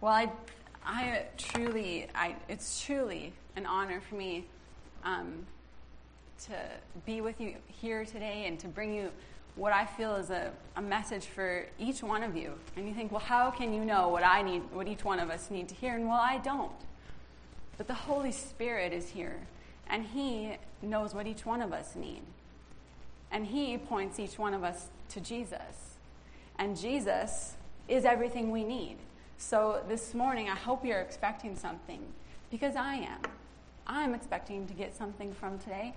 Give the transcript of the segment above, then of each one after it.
Well, I, I truly, I, it's truly an honor for me um, to be with you here today and to bring you what I feel is a, a message for each one of you. And you think, well, how can you know what I need, what each one of us need to hear? And well, I don't. But the Holy Spirit is here, and He knows what each one of us need. And He points each one of us to Jesus. And Jesus is everything we need. So this morning, I hope you're expecting something because I am. I'm expecting to get something from today,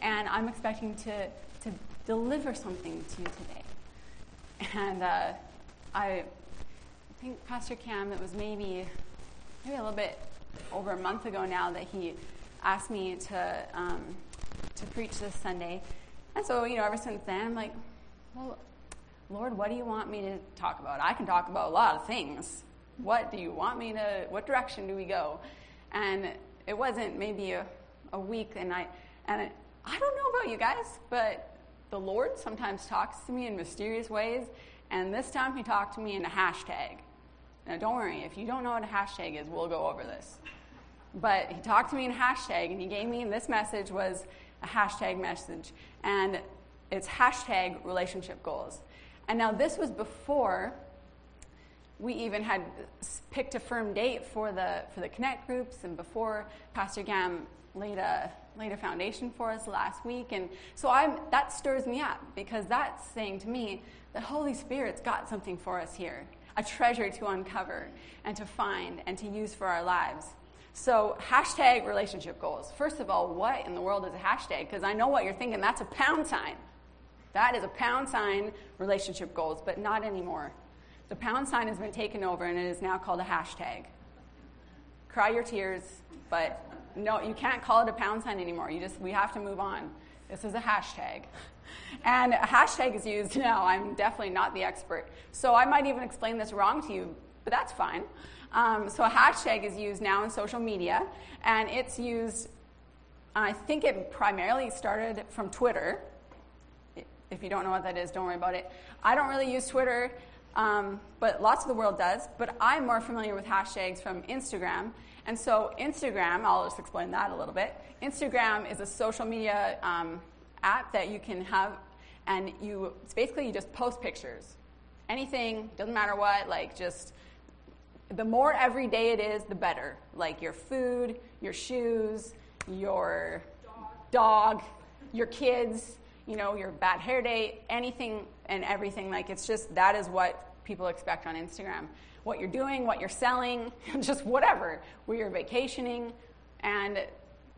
and I'm expecting to, to deliver something to you today. And uh, I think Pastor Cam, it was maybe maybe a little bit over a month ago now that he asked me to um, to preach this Sunday, and so you know ever since then I'm like, well, Lord, what do you want me to talk about? I can talk about a lot of things. What do you want me to? What direction do we go? And it wasn't maybe a, a week, and I and it, I don't know about you guys, but the Lord sometimes talks to me in mysterious ways, and this time He talked to me in a hashtag. Now, don't worry, if you don't know what a hashtag is, we'll go over this. But He talked to me in hashtag, and He gave me this message was a hashtag message, and it's hashtag relationship goals. And now this was before we even had picked a firm date for the for the connect groups and before pastor Cam laid a laid a foundation for us last week. And so i'm that stirs me up because that's saying to me the holy spirit's got something for us here a treasure to uncover and to find and to use for our lives. So hashtag relationship goals. First of all what in the world is a hashtag? Because i know what you're thinking that's a pound sign. That is a pound sign relationship goals but not anymore the pound sign has been taken over and it is now called a hashtag. Cry your tears, but no, you can't call it a pound sign anymore. You just we have to move on. This is a hashtag. And a hashtag is used now. I'm definitely not the expert. So I might even explain this wrong to you, but that's fine. Um, so a hashtag is used now in social media, and it's used, I think it primarily started from Twitter. If you don't know what that is, don't worry about it. I don't really use Twitter. Um, but lots of the world does. But I'm more familiar with hashtags from Instagram. And so, Instagram, I'll just explain that a little bit. Instagram is a social media um, app that you can have, and you, it's basically you just post pictures. Anything, doesn't matter what, like just the more everyday it is, the better. Like your food, your shoes, your dog, dog your kids, you know, your bad hair day, anything and everything. Like it's just that is what people expect on Instagram. What you're doing, what you're selling, just whatever. Where you're vacationing, and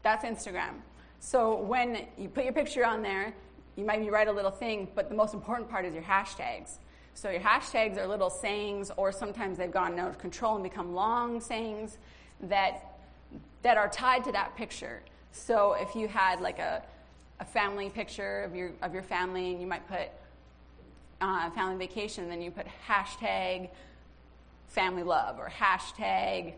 that's Instagram. So when you put your picture on there, you might be write a little thing, but the most important part is your hashtags. So your hashtags are little sayings, or sometimes they've gone out of control and become long sayings that that are tied to that picture. So if you had like a a family picture of your, of your family, and you might put uh, family vacation, then you put hashtag family love or hashtag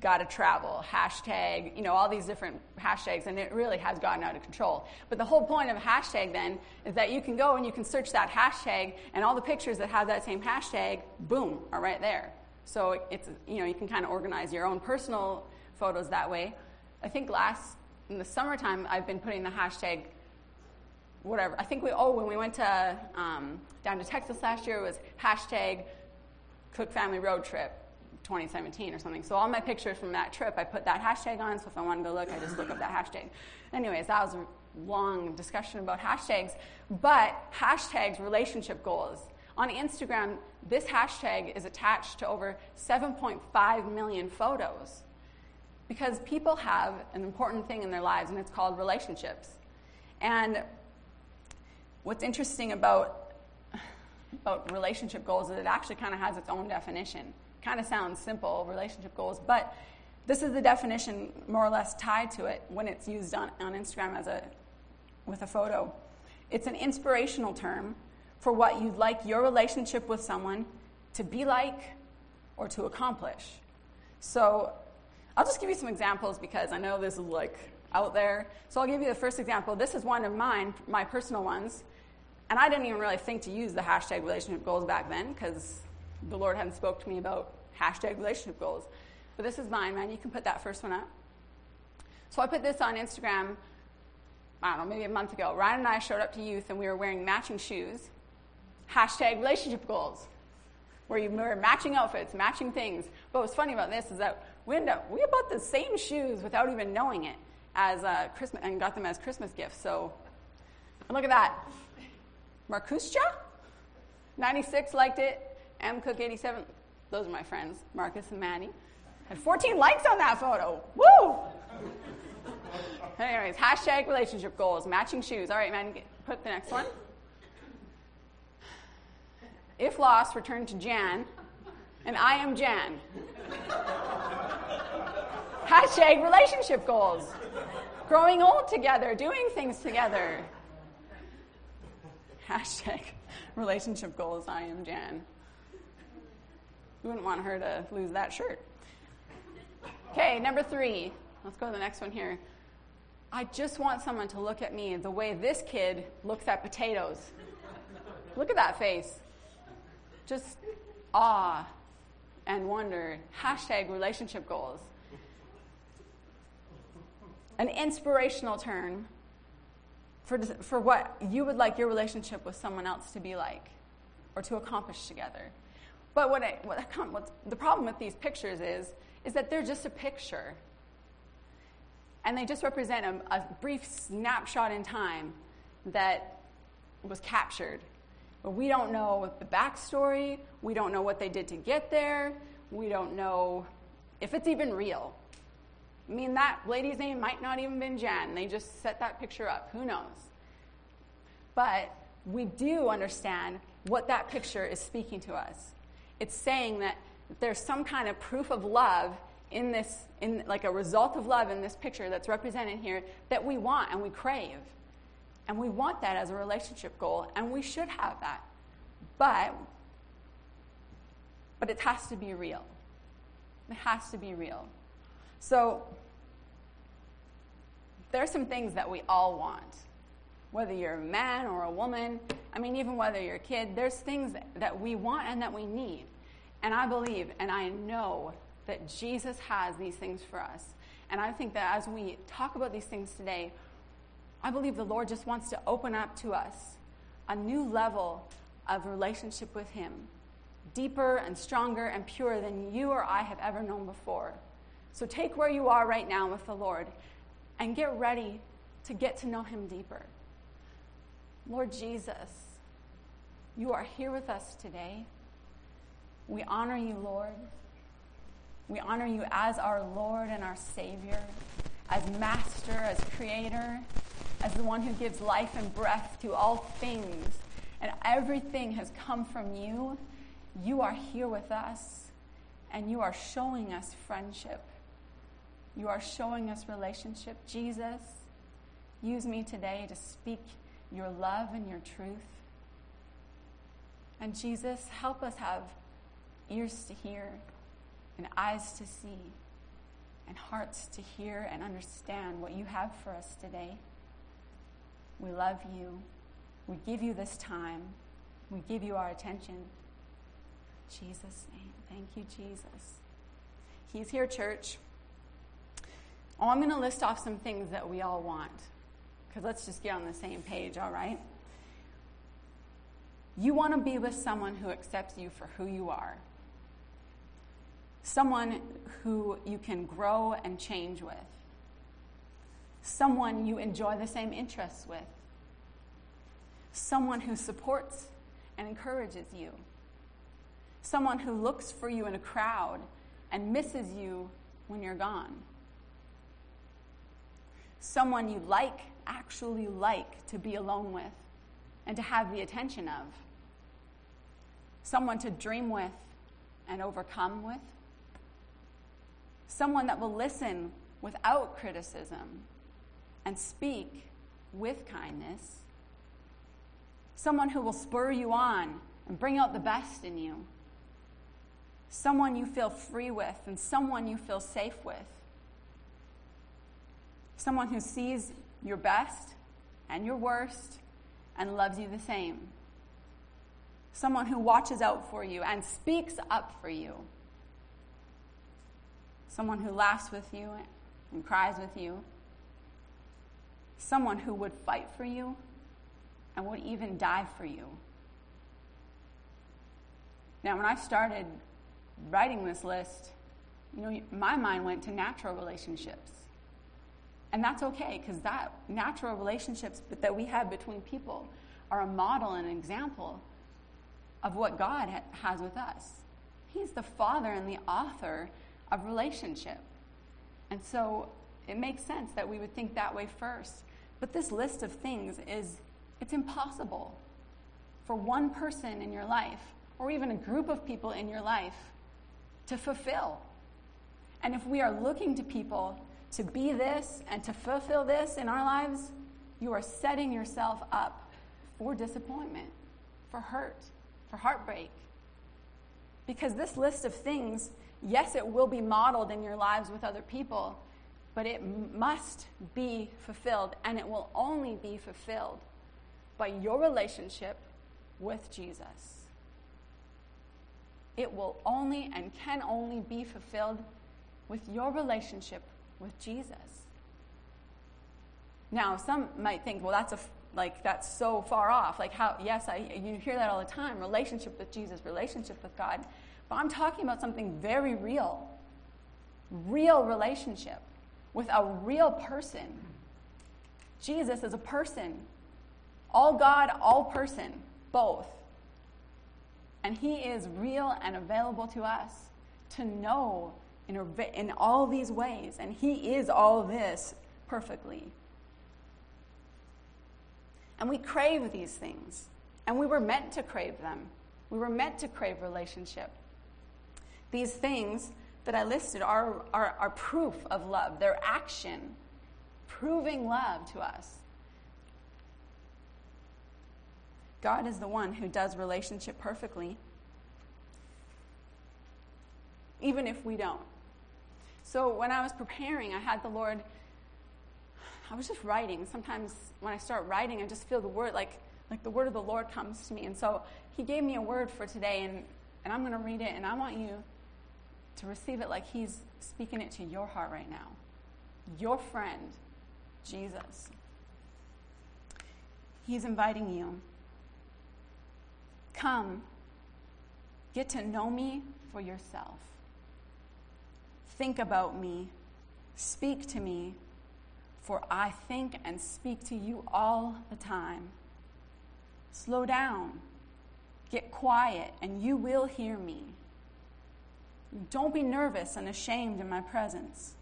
gotta travel, hashtag, you know, all these different hashtags, and it really has gotten out of control. But the whole point of a hashtag then is that you can go and you can search that hashtag, and all the pictures that have that same hashtag, boom, are right there. So it's, you know, you can kind of organize your own personal photos that way. I think last, in the summertime, I've been putting the hashtag whatever. I think we, oh, when we went to, um, down to Texas last year, it was hashtag Cook Family Road Trip 2017 or something. So all my pictures from that trip, I put that hashtag on. So if I want to go look, I just look up that hashtag. Anyways, that was a long discussion about hashtags. But hashtags, relationship goals. On Instagram, this hashtag is attached to over 7.5 million photos because people have an important thing in their lives, and it's called relationships. And what's interesting about, about relationship goals is it actually kind of has its own definition. Kind of sounds simple, relationship goals, but this is the definition more or less tied to it when it's used on, on Instagram as a, with a photo. It's an inspirational term for what you'd like your relationship with someone to be like or to accomplish. So I'll just give you some examples because I know this is like out there. So I'll give you the first example. This is one of mine, my personal ones. And I didn't even really think to use the hashtag relationship goals back then because the Lord hadn't spoke to me about hashtag relationship goals. But this is mine, man. You can put that first one up. So I put this on Instagram, I don't know, maybe a month ago. Ryan and I showed up to youth and we were wearing matching shoes. Hashtag relationship goals. Where you wear matching outfits, matching things. But what's funny about this is that we bought the same shoes without even knowing it as uh, Christmas and got them as Christmas gifts. So look at that. Markuscha, 96 liked it. M Cook 87, those are my friends, Marcus and Manny. Had 14 likes on that photo. Woo! Anyways, hashtag relationship goals, matching shoes. All right, man, put the next one. If lost, return to Jan, and I am Jan. hashtag relationship goals. Growing old together, doing things together. Hashtag relationship goals, I am Jan. You wouldn't want her to lose that shirt. Okay, number three. Let's go to the next one here. I just want someone to look at me the way this kid looks at potatoes. Look at that face. Just awe and wonder. Hashtag relationship goals. An inspirational term for, for what you would like your relationship with someone else to be like or to accomplish together. But what, I, what I, the problem with these pictures is, is that they're just a picture. And they just represent a, a brief snapshot in time that was captured. But we don't know the backstory. We don't know what they did to get there. We don't know if it's even real. I mean, that lady's name might not even been Jan. They just set that picture up. Who knows? But we do understand what that picture is speaking to us. It's saying that there's some kind of proof of love in this, in like a result of love in this picture that's represented here that we want and we crave. And we want that as a relationship goal, and we should have that. But, but it has to be real. It has to be real. So, there are some things that we all want. Whether you're a man or a woman, I mean, even whether you're a kid, there's things that we want and that we need. And I believe and I know that Jesus has these things for us. And I think that as we talk about these things today, I believe the Lord just wants to open up to us a new level of relationship with Him, deeper and stronger and purer than you or I have ever known before. So take where you are right now with the Lord and get ready to get to know Him deeper. Lord Jesus, you are here with us today. We honor you, Lord. We honor you as our Lord and our Savior, as Master, as Creator, as the one who gives life and breath to all things. And everything has come from you. You are here with us, and you are showing us friendship. You are showing us relationship. Jesus, use me today to speak your love and your truth. And Jesus, help us have ears to hear and eyes to see and hearts to hear and understand what you have for us today. We love you. We give you this time. We give you our attention. Jesus' name. Thank you, Jesus. He's here, church. Oh, I'm going to list off some things that we all want. Because let's just get on the same page, all right? You want to be with someone who accepts you for who you are, someone who you can grow and change with, someone you enjoy the same interests with, someone who supports and encourages you, someone who looks for you in a crowd and misses you when you're gone someone you like, actually like to be alone with and to have the attention of, someone to dream with and overcome with, someone that will listen without criticism and speak with kindness, someone who will spur you on and bring out the best in you, someone you feel free with and someone you feel safe with someone who sees your best and your worst and loves you the same. someone who watches out for you and speaks up for you, someone who laughs with you and cries with you, someone who would fight for you and would even die for you. Now, when I started writing this list, you know, my mind went to natural relationships. And that's okay because that natural relationships that we have between people are a model and an example of what God has with us. He's the father and the author of relationship. And so it makes sense that we would think that way first. But this list of things is it's impossible for one person in your life or even a group of people in your life to fulfill. And if we are looking to people to be this and to fulfill this in our lives, you are setting yourself up for disappointment, for hurt, for heartbreak. Because this list of things, yes, it will be modeled in your lives with other people, but it must be fulfilled, and it will only be fulfilled by your relationship with Jesus. It will only and can only be fulfilled with your relationship with Jesus. Now, some might think, well, that's a like that's so far off. Like how? Yes, I you hear that all the time. Relationship with Jesus, relationship with God. But I'm talking about something very real. Real relationship with a real person. Jesus is a person. All God, all person, both. And He is real and available to us to know in, in all these ways. And He is all this perfectly. And we crave these things. And we were meant to crave them. We were meant to crave relationship. These things that I listed are, are, are proof of love, they're action, proving love to us. God is the one who does relationship perfectly, even if we don't. So when I was preparing, I had the Lord, I was just writing. Sometimes when I start writing, I just feel the word, like, like the word of the Lord comes to me. And so He gave me a word for today, and, and I'm going to read it, and I want you to receive it like He's speaking it to your heart right now. Your friend, Jesus. He's inviting you. Come, get to know me for yourself. Think about me. Speak to me, for I think and speak to you all the time. Slow down. Get quiet, and you will hear me. Don't be nervous and ashamed in my presence.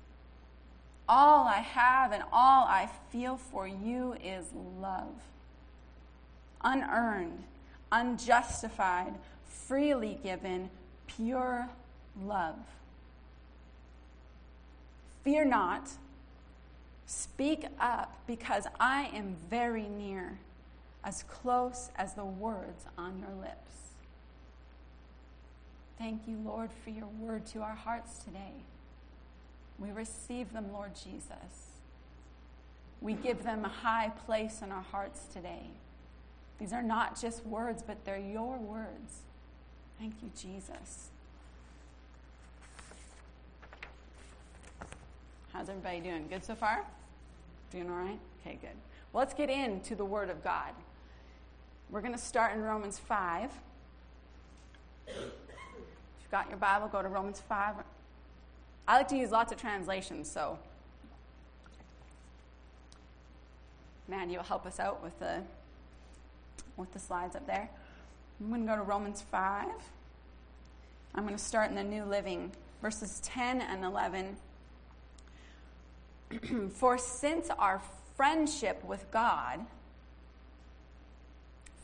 All I have and all I feel for you is love. Unearned, unjustified, freely given, pure love. Fear not. Speak up because I am very near, as close as the words on your lips. Thank you, Lord, for your word to our hearts today. We receive them, Lord Jesus. We give them a high place in our hearts today. These are not just words, but they're your words. Thank you, Jesus. How's everybody doing? Good so far? Doing all right? Okay, good. Well, let's get into the Word of God. We're going to start in Romans 5. You've got your Bible, go to Romans 5. I like to use lots of translations, so man, you'll help us out with the with the slides up there. I'm going to go to Romans 5. I'm going to start in the New Living, verses 10 and 11. For since our friendship with God,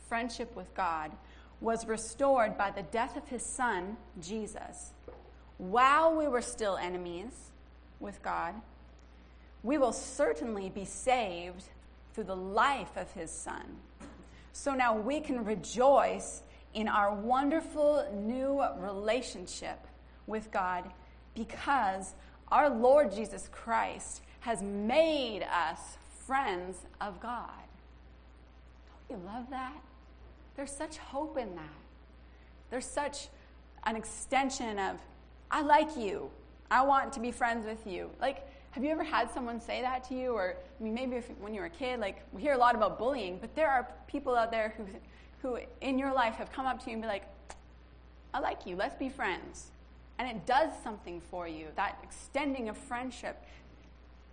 friendship with God, was restored by the death of his son, Jesus, while we were still enemies with God, we will certainly be saved through the life of his son. So now we can rejoice in our wonderful new relationship with God because our Lord Jesus Christ has made us friends of God. Don't you love that? There's such hope in that. They're such an extension of, I like you. I want to be friends with you. Like, have you ever had someone say that to you? Or, I mean, maybe if, when you were a kid, like, we hear a lot about bullying, but there are people out there who, who in your life have come up to you and be like, I like you. Let's be friends. And it does something for you, that extending of friendship.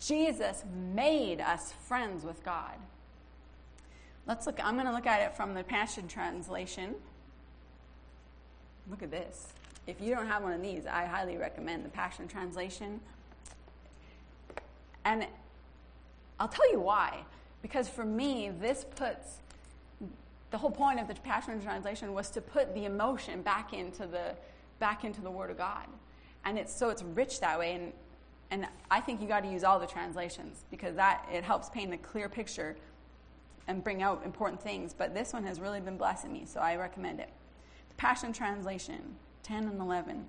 Jesus made us friends with God. Let's look, I'm going to look at it from the Passion Translation. Look at this. If you don't have one of these, I highly recommend the Passion Translation. And I'll tell you why. Because for me, this puts the whole point of the Passion Translation was to put the emotion back into the back into the Word of God, and it's so it's rich that way. And and I think you got to use all the translations because that it helps paint a clear picture and bring out important things. But this one has really been blessing me, so I recommend it. The Passion Translation, ten and eleven.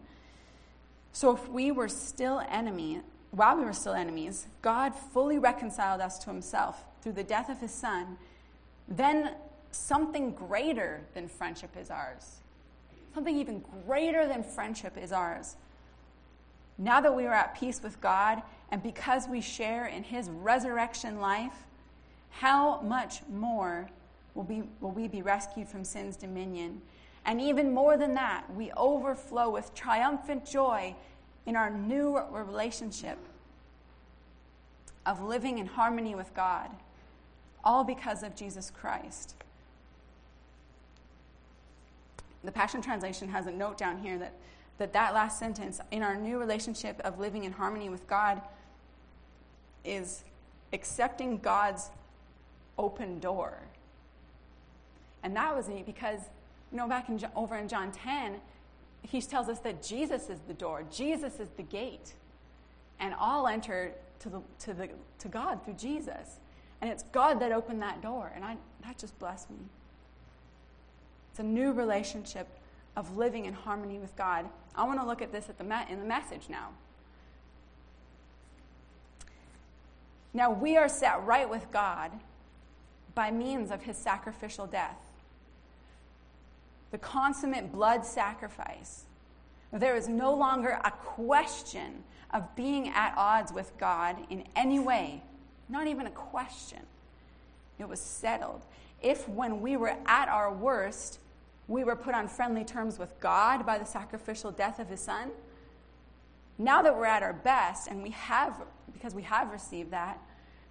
So if we were still enemy, while we were still enemies, God fully reconciled us to Himself through the death of His Son. Then something greater than friendship is ours. Something even greater than friendship is ours. Now that we are at peace with God, and because we share in his resurrection life, how much more will, be, will we be rescued from sin's dominion? And even more than that, we overflow with triumphant joy in our new relationship of living in harmony with God, all because of Jesus Christ the Passion Translation has a note down here that that, that last sentence, in our new relationship of living in harmony with God, is accepting God's open door. And that was neat because, you know, back in, over in John 10, he tells us that Jesus is the door, Jesus is the gate. And all enter to, the, to, the, to God through Jesus. And it's God that opened that door. And I, that just blessed me. It's a new relationship of living in harmony with God. I want to look at this at the in the message now. Now, we are set right with God by means of his sacrificial death, the consummate blood sacrifice. There is no longer a question of being at odds with God in any way, not even a question. It was settled if when we were at our worst, we were put on friendly terms with God by the sacrificial death of his son, now that we're at our best and we have, because we have received that,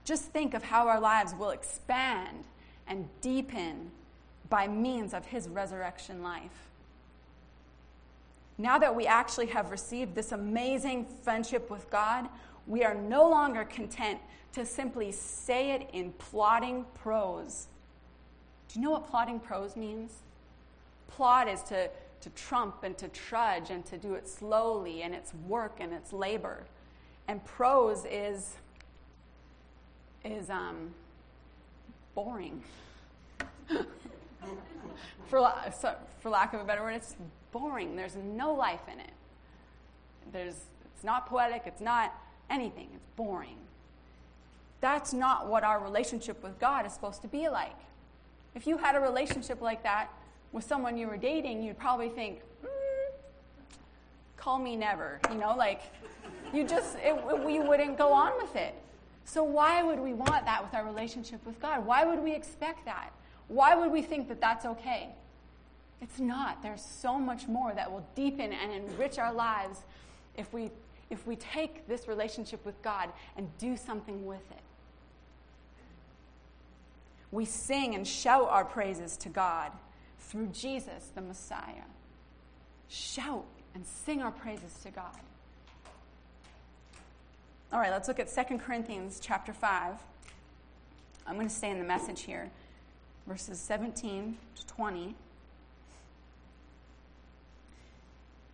just think of how our lives will expand and deepen by means of his resurrection life. Now that we actually have received this amazing friendship with God, we are no longer content to simply say it in plodding prose. Do you know what plotting prose means? Plot is to, to trump and to trudge and to do it slowly, and it's work and it's labor. And prose is, is um, boring. for, for lack of a better word, it's boring. There's no life in it. There's, it's not poetic, it's not anything, it's boring. That's not what our relationship with God is supposed to be like. If you had a relationship like that with someone you were dating, you'd probably think, mm, call me never. You know, like, you just, it, we wouldn't go on with it. So, why would we want that with our relationship with God? Why would we expect that? Why would we think that that's okay? It's not. There's so much more that will deepen and enrich our lives if we, if we take this relationship with God and do something with it. We sing and shout our praises to God through Jesus, the Messiah. Shout and sing our praises to God. All right, let's look at 2 Corinthians chapter 5. I'm going to stay in the message here, verses 17 to 20.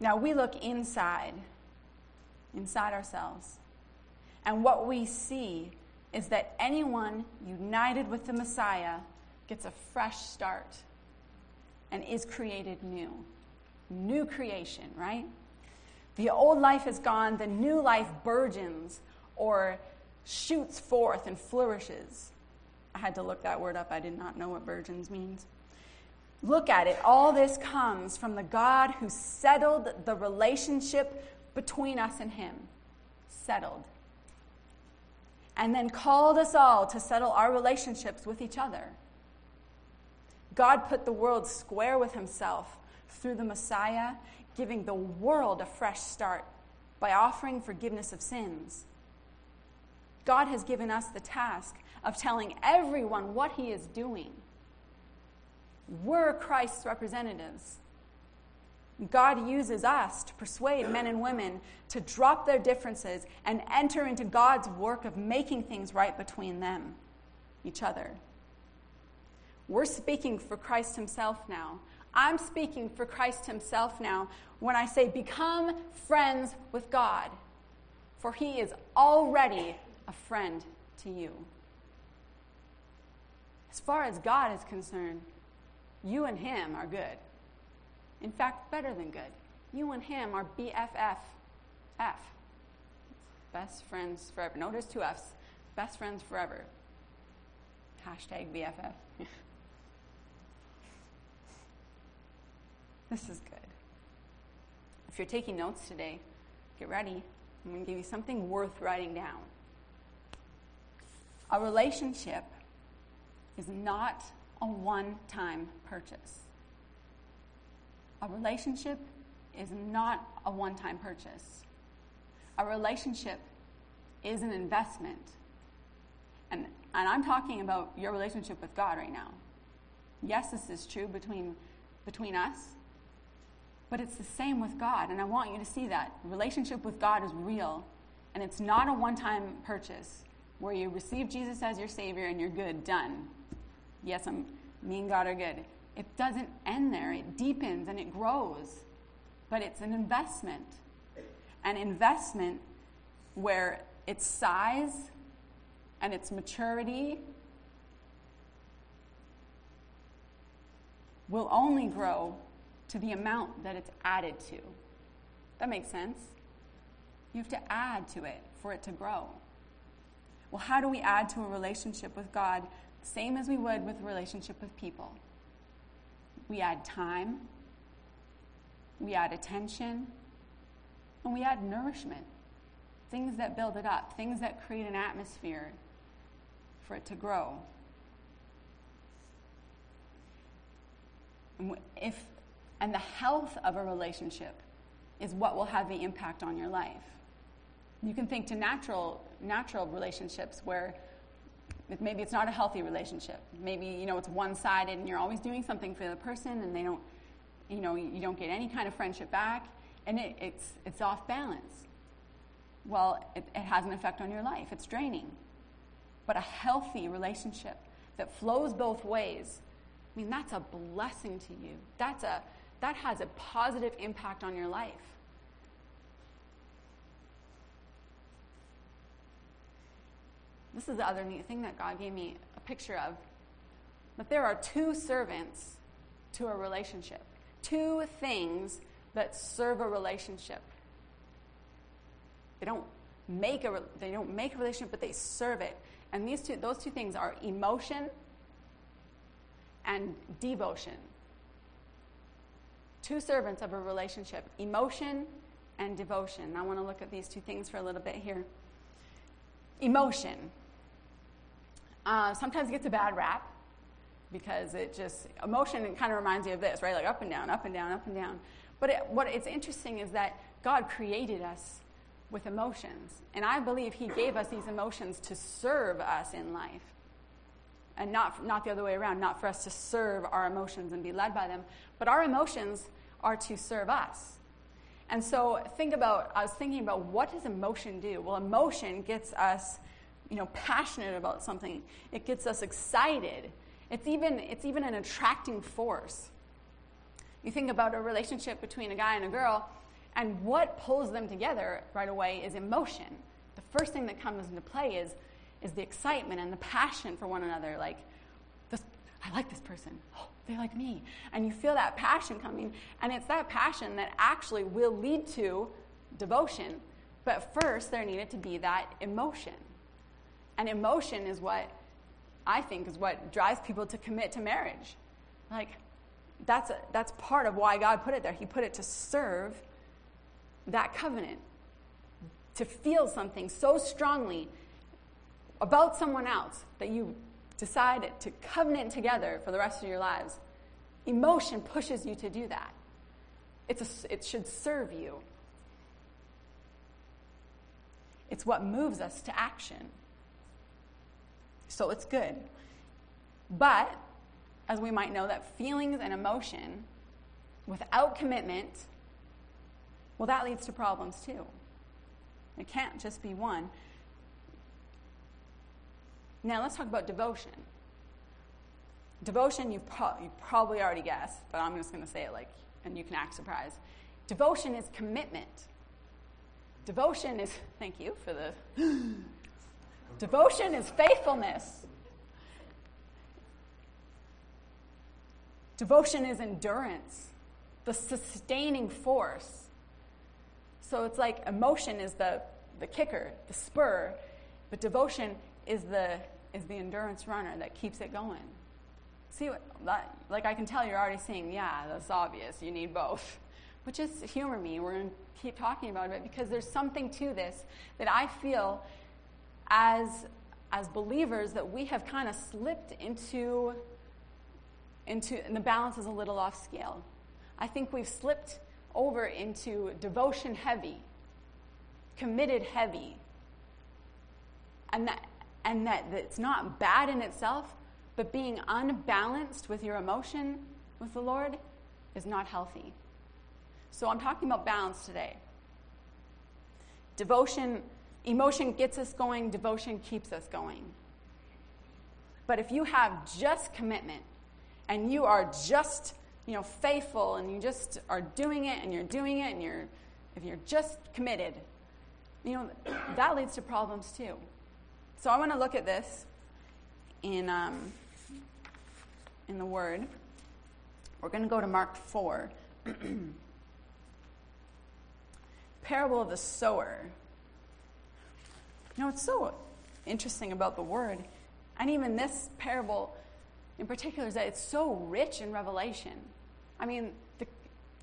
Now we look inside, inside ourselves, and what we see is that anyone united with the Messiah gets a fresh start and is created new. New creation, right? The old life is gone, the new life burgeons or shoots forth and flourishes. I had to look that word up. I did not know what burgeons means. Look at it. All this comes from the God who settled the relationship between us and Him. Settled. And then called us all to settle our relationships with each other. God put the world square with Himself through the Messiah, giving the world a fresh start by offering forgiveness of sins. God has given us the task of telling everyone what He is doing. We're Christ's representatives. God uses us to persuade men and women to drop their differences and enter into God's work of making things right between them, each other. We're speaking for Christ Himself now. I'm speaking for Christ Himself now when I say, become friends with God, for He is already a friend to you. As far as God is concerned, you and Him are good. In fact, better than good. You and Him are BFF. F. Best friends forever. No, there's two F's. Best friends forever. Hashtag BFF. This is good. If you're taking notes today, get ready. I'm going to give you something worth writing down. A relationship is not a one time purchase. A relationship is not a one time purchase. A relationship is an investment. And, and I'm talking about your relationship with God right now. Yes, this is true between, between us, but it's the same with God, and I want you to see that. Relationship with God is real, and it's not a one time purchase where you receive Jesus as your Savior and you're good, done. Yes, I'm, me and God are good. It doesn't end there, it deepens and it grows, but it's an investment. An investment where its size and its maturity will only grow to the amount that it's added to. That makes sense? You have to add to it for it to grow. Well, how do we add to a relationship with God? Same as we would with a relationship with people. We add time, we add attention, and we add nourishment. Things that build it up, things that create an atmosphere for it to grow. If and the health of a relationship is what will have the impact on your life. You can think to natural, natural relationships where maybe it's not a healthy relationship. Maybe, you know, it's one-sided and you're always doing something for the person and they don't, you know, you don't get any kind of friendship back and it, it's, it's off balance. Well, it, it has an effect on your life. It's draining. But a healthy relationship that flows both ways, I mean, that's a blessing to you. That's a, that has a positive impact on your life. This is the other neat thing that God gave me a picture of. But there are two servants to a relationship, two things that serve a relationship. They don't make a they don't make a relationship, but they serve it. And these two those two things are emotion and devotion two servants of a relationship emotion and devotion. I want to look at these two things for a little bit here. Emotion. Uh, sometimes gets a bad rap because it just, emotion it kind of reminds you of this, right? Like up and down, up and down, up and down. But it, what it's interesting is that God created us with emotions. And I believe He gave us these emotions to serve us in life. And not, not the other way around, not for us to serve our emotions and be led by them, but our emotions are to serve us. And so think about, I was thinking about what does emotion do? Well, emotion gets us, you know, passionate about something. It gets us excited. It's even, it's even an attracting force. You think about a relationship between a guy and a girl, and what pulls them together right away is emotion. The first thing that comes into play is, is the excitement and the passion for one another. Like, this, I like this person. Oh, they like me. And you feel that passion coming. And it's that passion that actually will lead to devotion. But first, there needed to be that emotion. And emotion is what I think is what drives people to commit to marriage. Like, that's, a, that's part of why God put it there. He put it to serve that covenant, to feel something so strongly about someone else that you decide to covenant together for the rest of your lives. Emotion pushes you to do that. It's a, it should serve you. It's what moves us to action. So it's good. But, as we might know, that feelings and emotion without commitment, well, that leads to problems too. It can't just be one. Now, let's talk about devotion. Devotion, you've, pro- you probably already guessed, but I'm just going to say it like, and you can act surprised. Devotion is commitment. Devotion is, thank you for the. devotion is faithfulness. Devotion is endurance, the sustaining force. So it's like emotion is the, the kicker, the spur, but devotion is the, is the endurance runner that keeps it going. See, that, like I can tell you're already saying, yeah, that's obvious, you need both. But just humor me, we're going to keep talking about it because there's something to this that I feel as, as believers that we have kind of slipped into into, and the balance is a little off scale. I think we've slipped over into devotion heavy, committed heavy. And that, and that, it's not bad in itself, but being unbalanced with your emotion with the Lord is not healthy. So I'm talking about balance today. Devotion, emotion gets us going, devotion keeps us going. But if you have just commitment, and you are just, you know, faithful and you just are doing it and you're doing it and you're, if you're just committed, you know, that leads to problems too. So I want to look at this in, um, in the Word. We're going to go to Mark 4. Parable of the sower. You know, it's so interesting about the Word. And even this parable in particular is that it's so rich in revelation. I mean, the,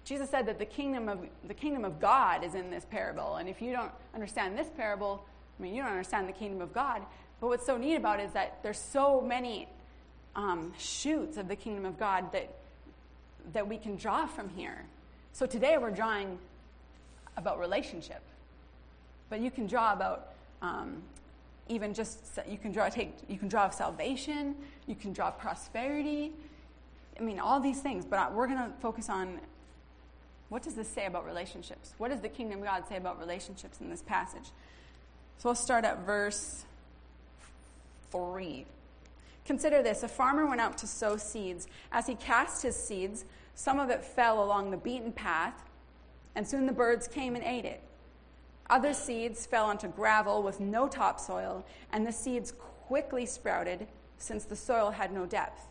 Jesus said that the kingdom of the kingdom of God is in this parable, and if you don't understand this parable, I mean, you don't understand the kingdom of God. But what's so neat about it is that there's so many um, shoots of the kingdom of God that that we can draw from here. So today we're drawing about relationship, but you can draw about um, even just you can draw take you can draw salvation, you can draw prosperity. I mean, all these things. But we're going to focus on what does this say about relationships? What does the kingdom of God say about relationships in this passage? So we'll start at verse three. Consider this: a farmer went out to sow seeds. As he cast his seeds, some of it fell along the beaten path, and soon the birds came and ate it. Other seeds fell onto gravel with no topsoil, and the seeds quickly sprouted since the soil had no depth.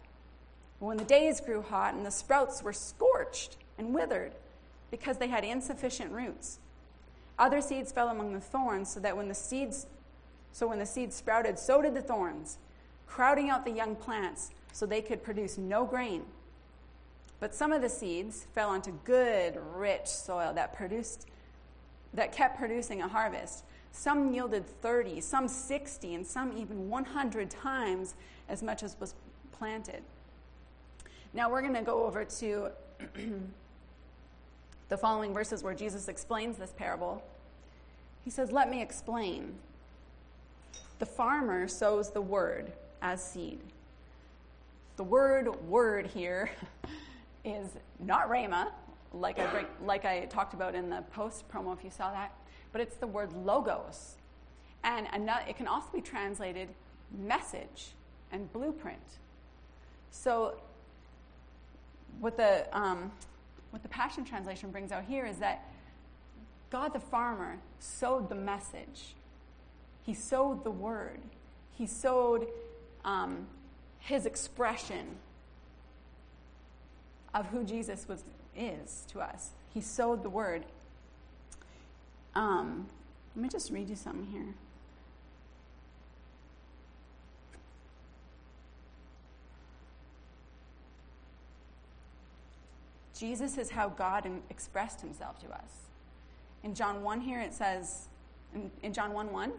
When the days grew hot and the sprouts were scorched and withered because they had insufficient roots. Other seeds fell among the thorns so that when the seeds so when the seeds sprouted so did the thorns, crowding out the young plants so they could produce no grain. But some of the seeds fell onto good, rich soil that produced that kept producing a harvest. Some yielded 30, some 60, and some even 100 times as much as was planted. Now we're going to go over to the following verses where Jesus explains this parable. He says, Let me explain. The farmer sows the word as seed. The word word here is not rhema, like I, like I talked about in the post promo, if you saw that, but it's the word logos. And it can also be translated message and blueprint. So, what the, um, what the Passion Translation brings out here is that God the farmer sowed the message, He sowed the word, He sowed um, His expression of who Jesus was is to us. He sowed the word. Um, let me just read you something here. Jesus is how God expressed himself to us. In John 1 here it says, in, in John 1 1,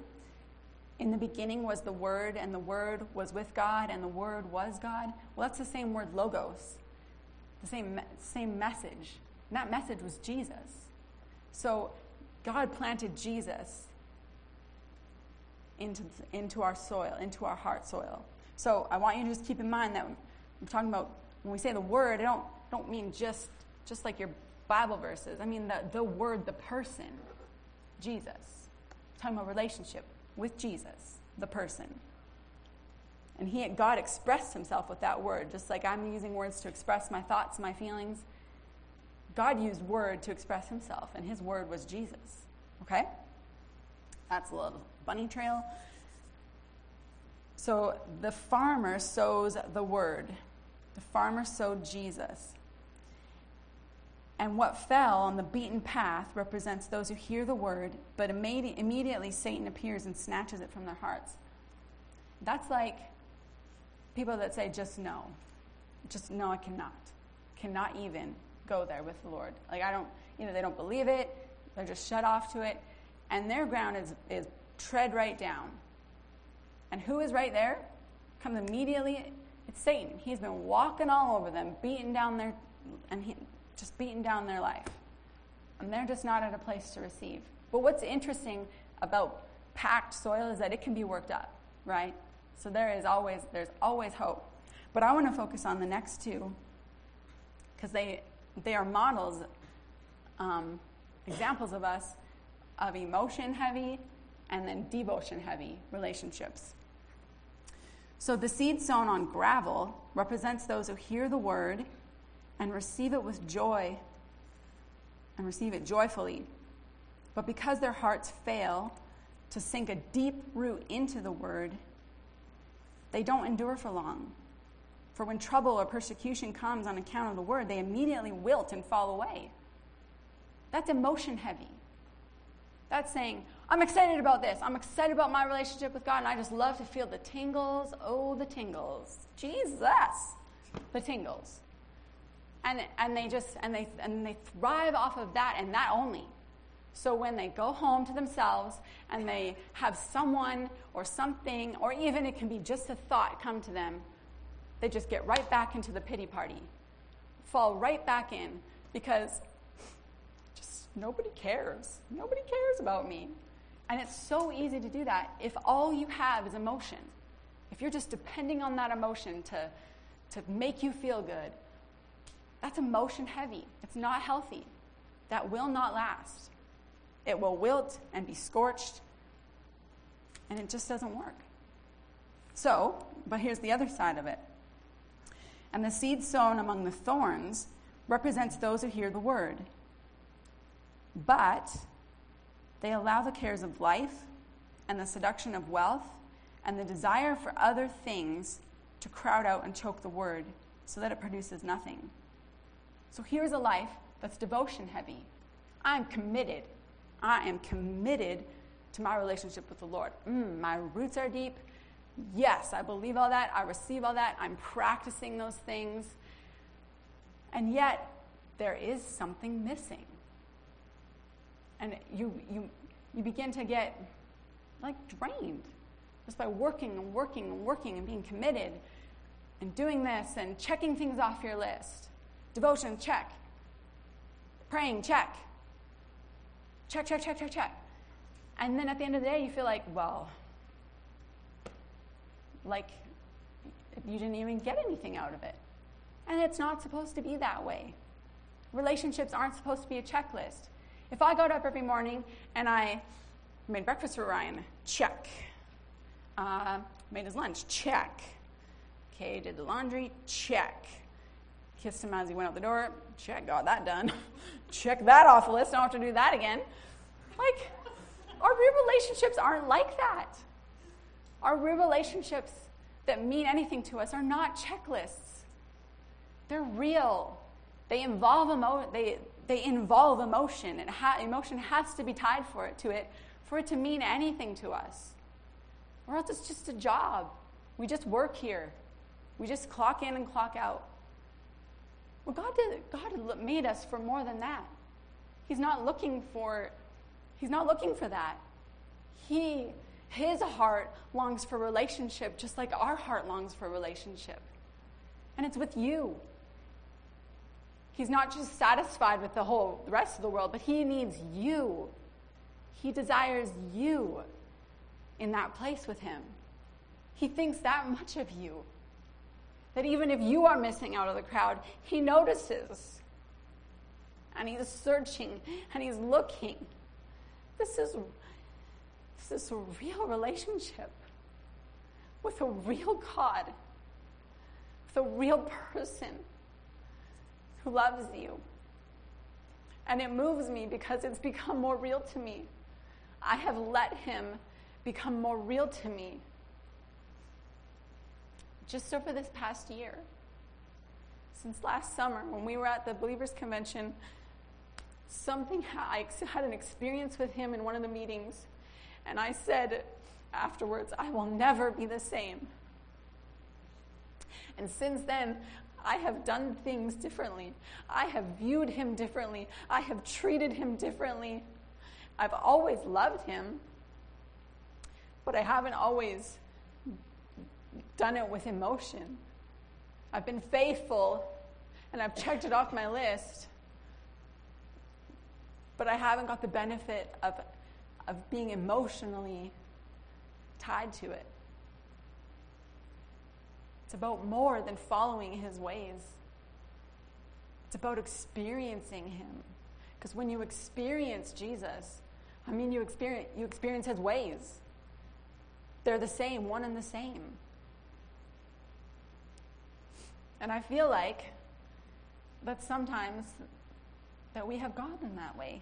in the beginning was the Word, and the Word was with God, and the Word was God. Well, that's the same word, logos, the same, same message. And that message was Jesus. So God planted Jesus into, into our soil, into our heart soil. So I want you to just keep in mind that I'm talking about when we say the word, I don't, don't mean just, just like your Bible verses. I mean the, the word, the person, Jesus. I'm talking about relationship with Jesus, the person. And he, God expressed himself with that word, just like I'm using words to express my thoughts, my feelings. God used word to express himself, and his word was Jesus. Okay? That's a little bunny trail. So the farmer sows the word. The farmer sowed Jesus. And what fell on the beaten path represents those who hear the word, but immediately Satan appears and snatches it from their hearts. That's like people that say, just no. Just no, I cannot. Cannot even go there with the Lord. Like, I don't, you know, they don't believe it, they're just shut off to it. And their ground is, is tread right down. And who is right there? Comes immediately it's Satan. He's been walking all over them, beating down their, and he, just beating down their life. And they're just not at a place to receive. But what's interesting about packed soil is that it can be worked up, right? So there is always, there's always hope. But I want to focus on the next two because they, they are models, um, examples of us of emotion heavy and then devotion heavy relationships. So the seed sown on gravel represents those who hear the word and receive it with joy and receive it joyfully. But because their hearts fail to sink a deep root into the word, they don't endure for long. For when trouble or persecution comes on account of the word, they immediately wilt and fall away. That's emotion heavy. That's saying, I'm excited about this. I'm excited about my relationship with God, and I just love to feel the tingles. Oh, the tingles. Jesus. The tingles. And, and they just and they and they thrive off of that and that only. So when they go home to themselves and they have someone or something, or even it can be just a thought come to them, they just get right back into the pity party. Fall right back in because just nobody cares. Nobody cares about me. And it's so easy to do that if all you have is emotion. If you're just depending on that emotion to, to make you feel good, that's emotion heavy. It's not healthy. That will not last. It will wilt and be scorched, and it just doesn't work. So, but here's the other side of it. And the seed sown among the thorns represents those who hear the word. But they allow the cares of life and the seduction of wealth and the desire for other things to crowd out and choke the word so that it produces nothing. So here's a life that's devotion heavy. I'm committed. I am committed to my relationship with the Lord. Mm, my roots are deep. Yes, I believe all that. I receive all that. I'm practicing those things. And yet, there is something missing and you, you, you begin to get like drained just by working and working and working and being committed and doing this and checking things off your list. Devotion, check. Praying, check. Check, check, check, check, check. And then at the end of the day, you feel like, well, like you didn't even get anything out of it. And it's not supposed to be that way. Relationships aren't supposed to be a checklist. If I got up every morning and I made breakfast for Ryan, check. Uh, made his lunch, check. Okay, did the laundry, check. Kissed him as he went out the door, check, got that done. check that off the list, don't have to do that again. Like, our real relationships aren't like that. Our real relationships that mean anything to us are not checklists. They're real. They involve emo- they, they involve emotion. and ha- emotion has to be tied for it to it for it to mean anything to us. Or else it's just a job. We just work here. We just clock in and clock out. Well, God did. God made us for more than that. He's not looking for. He's not looking for that. He, his heart longs for relationship, just like our heart longs for relationship, and it's with you. He's not just satisfied with the whole the rest of the world, but he needs you. He desires you in that place with him. He thinks that much of you. That even if you are missing out of the crowd, he notices. And he's searching and he's looking. This is, this is a real relationship with a real God, with a real person who loves you. And it moves me because it's become more real to me. I have let him become more real to me just over this past year. Since last summer, when we were at the Believers Convention, something, I had an experience with him in one of the meetings, and I said afterwards, I will never be the same. And since then, I have done things differently. I have viewed him differently. I have treated him differently. I've always loved him, but I haven't always done it with emotion. I've been faithful and I've checked it off my list, but I haven't got the benefit of, of being emotionally tied to it. It's about more than following his ways. It's about experiencing him. Because when you experience Jesus, I mean, you experience, you experience his ways. They're the same, one and the same. And I feel like that sometimes that we have gotten that way.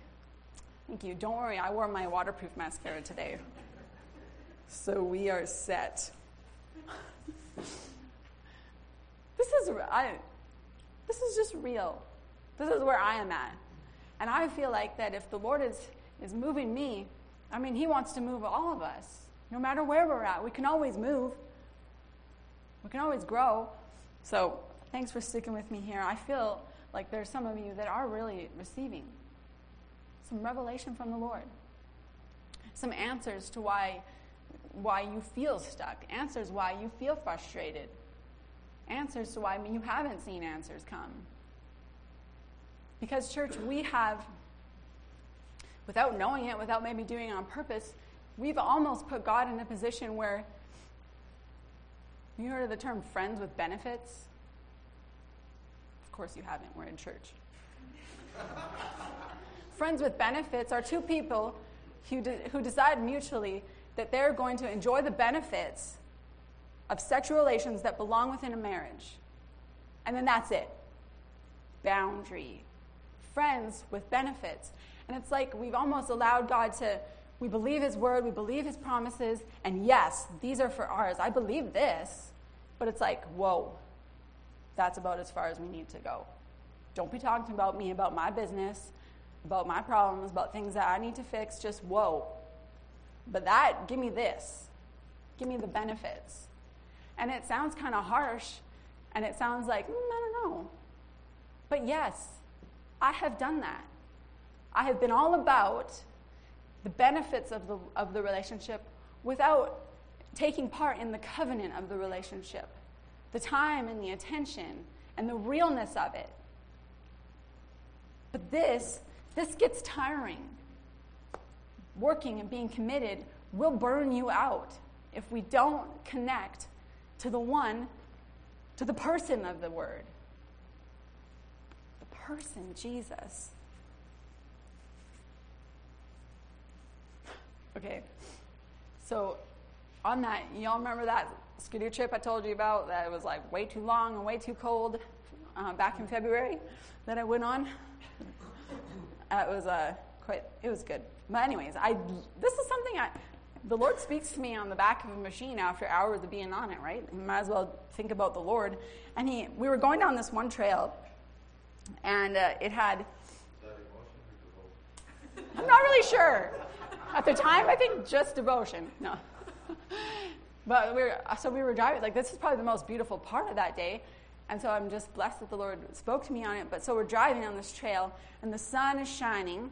Thank you. Don't worry, I wore my waterproof mascara today. So we are set. this is I, this is just real. This is where I am at. And I feel like that if the Lord is, is moving me, I mean, He wants to move all of us. No matter where we're at, we can always move, we can always grow. So Thanks for sticking with me here. I feel like there's some of you that are really receiving some revelation from the Lord, some answers to why, why you feel stuck, answers why you feel frustrated, answers to why you haven't seen answers come. Because, church, we have, without knowing it, without maybe doing it on purpose, we've almost put God in a position where you heard of the term friends with benefits? Course, you haven't. We're in church. Friends with benefits are two people who, de- who decide mutually that they're going to enjoy the benefits of sexual relations that belong within a marriage. And then that's it. Boundary. Friends with benefits. And it's like we've almost allowed God to, we believe His word, we believe His promises, and yes, these are for ours. I believe this. But it's like, whoa, that's about as far as we need to go. Don't be talking about me, about my business, about my problems, about things that I need to fix. Just whoa. But that, give me this. Give me the benefits. And it sounds kind of harsh, and it sounds like, mm, I don't know. But yes, I have done that. I have been all about the benefits of the, of the relationship without taking part in the covenant of the relationship the time and the attention and the realness of it. But this, this gets tiring. Working and being committed will burn you out if we don't connect to the one, to the person of the word. The person, Jesus. Okay, so on that, y'all remember that skidoo trip I told you about that was like way too long and way too cold uh, back in February that I went on. Uh, it was uh, quite, it was good. But anyways, I this is something I, the Lord speaks to me on the back of a machine after hours of being on it, right? You might as well think about the Lord. And he, we were going down this one trail, and uh, it had. I'm not really sure. At the time, I think just devotion. No. But we were, uh, so we were driving, like, this is probably the most beautiful part of that day. And so I'm just blessed that the Lord spoke to me on it. But so we're driving on this trail, and the sun is shining.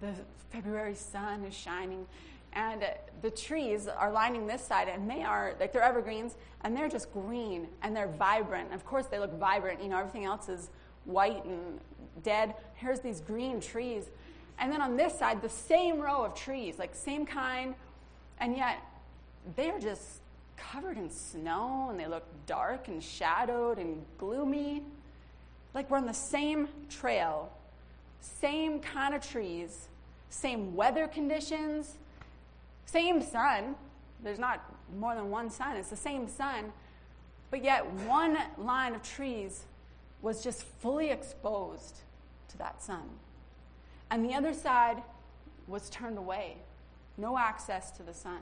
The February sun is shining. And uh, the trees are lining this side, and they are, like, they're evergreens, and they're just green, and they're vibrant. Of course, they look vibrant. You know, everything else is white and dead. Here's these green trees. And then on this side, the same row of trees, like, same kind, and yet they're just covered in snow, and they look dark and shadowed and gloomy. Like, we're on the same trail, same kind of trees, same weather conditions same sun. There's not more than one sun, it's the same sun. But yet, one line of trees was just fully exposed to that sun. And the other side was turned away, no access to the sun.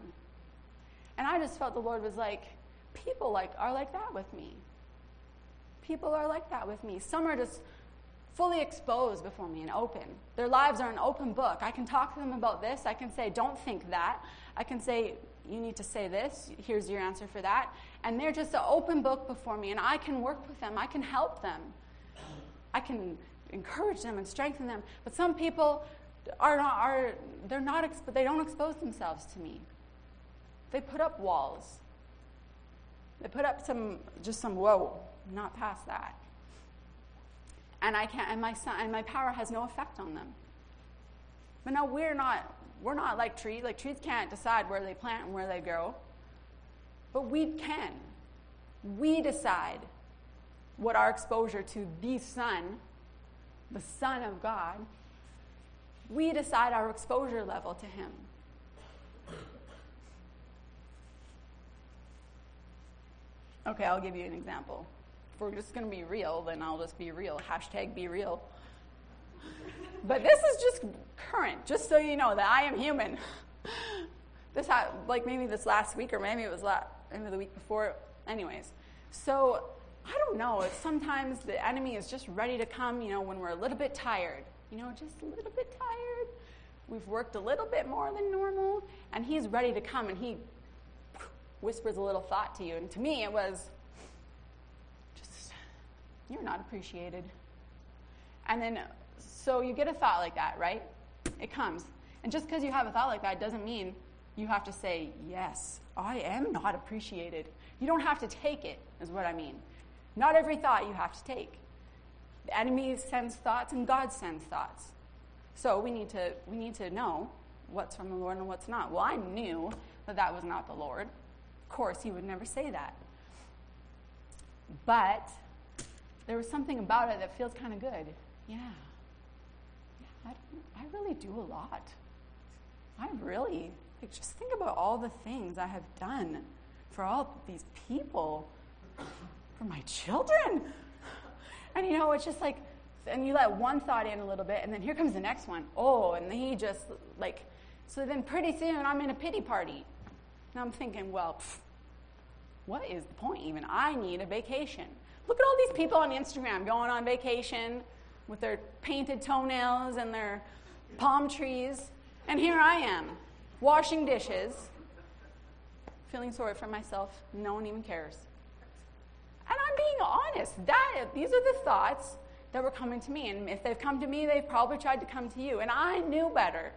And I just felt the Lord was like, people like are like that with me. People are like that with me. Some are just fully exposed before me and open. Their lives are an open book. I can talk to them about this. I can say, don't think that. I can say, you need to say this. Here's your answer for that. And they're just an open book before me, and I can work with them. I can help them. I can encourage them and strengthen them. But some people are not, are, they're not, they don't expose themselves to me. They put up walls. They put up some, just some, whoa, not past that and I can't, and my son, and my power has no effect on them. But no, we're not, we're not like trees. Like trees can't decide where they plant and where they grow. But we can. We decide what our exposure to the Son, the Son of God, we decide our exposure level to Him. Okay, I'll give you an example if we're just going to be real, then I'll just be real. Hashtag be real. But this is just current, just so you know that I am human. This had, like maybe this last week, or maybe it was last, maybe the week before. Anyways, so I don't know. It's sometimes the enemy is just ready to come. You know, when we're a little bit tired. You know, just a little bit tired. We've worked a little bit more than normal, and he's ready to come, and he whispers a little thought to you. And to me, it was, just, you're not appreciated. And then, so you get a thought like that, right? It comes. And just because you have a thought like that doesn't mean you have to say, Yes, I am not appreciated. You don't have to take it, is what I mean. Not every thought you have to take. The enemy sends thoughts and God sends thoughts. So we need to, we need to know what's from the Lord and what's not. Well, I knew that that was not the Lord. Course, he would never say that. But there was something about it that feels kind of good. Yeah. yeah I, I really do a lot. I really, like, just think about all the things I have done for all these people, for my children. And you know, it's just like, and you let one thought in a little bit, and then here comes the next one. Oh, and he just, like, so then pretty soon I'm in a pity party. And I'm thinking, well, what is the point even? I need a vacation. Look at all these people on Instagram going on vacation with their painted toenails and their palm trees. And here I am, washing dishes, feeling sorry for myself. No one even cares. And I'm being honest. That, these are the thoughts that were coming to me. And if they've come to me, they've probably tried to come to you. And I knew better.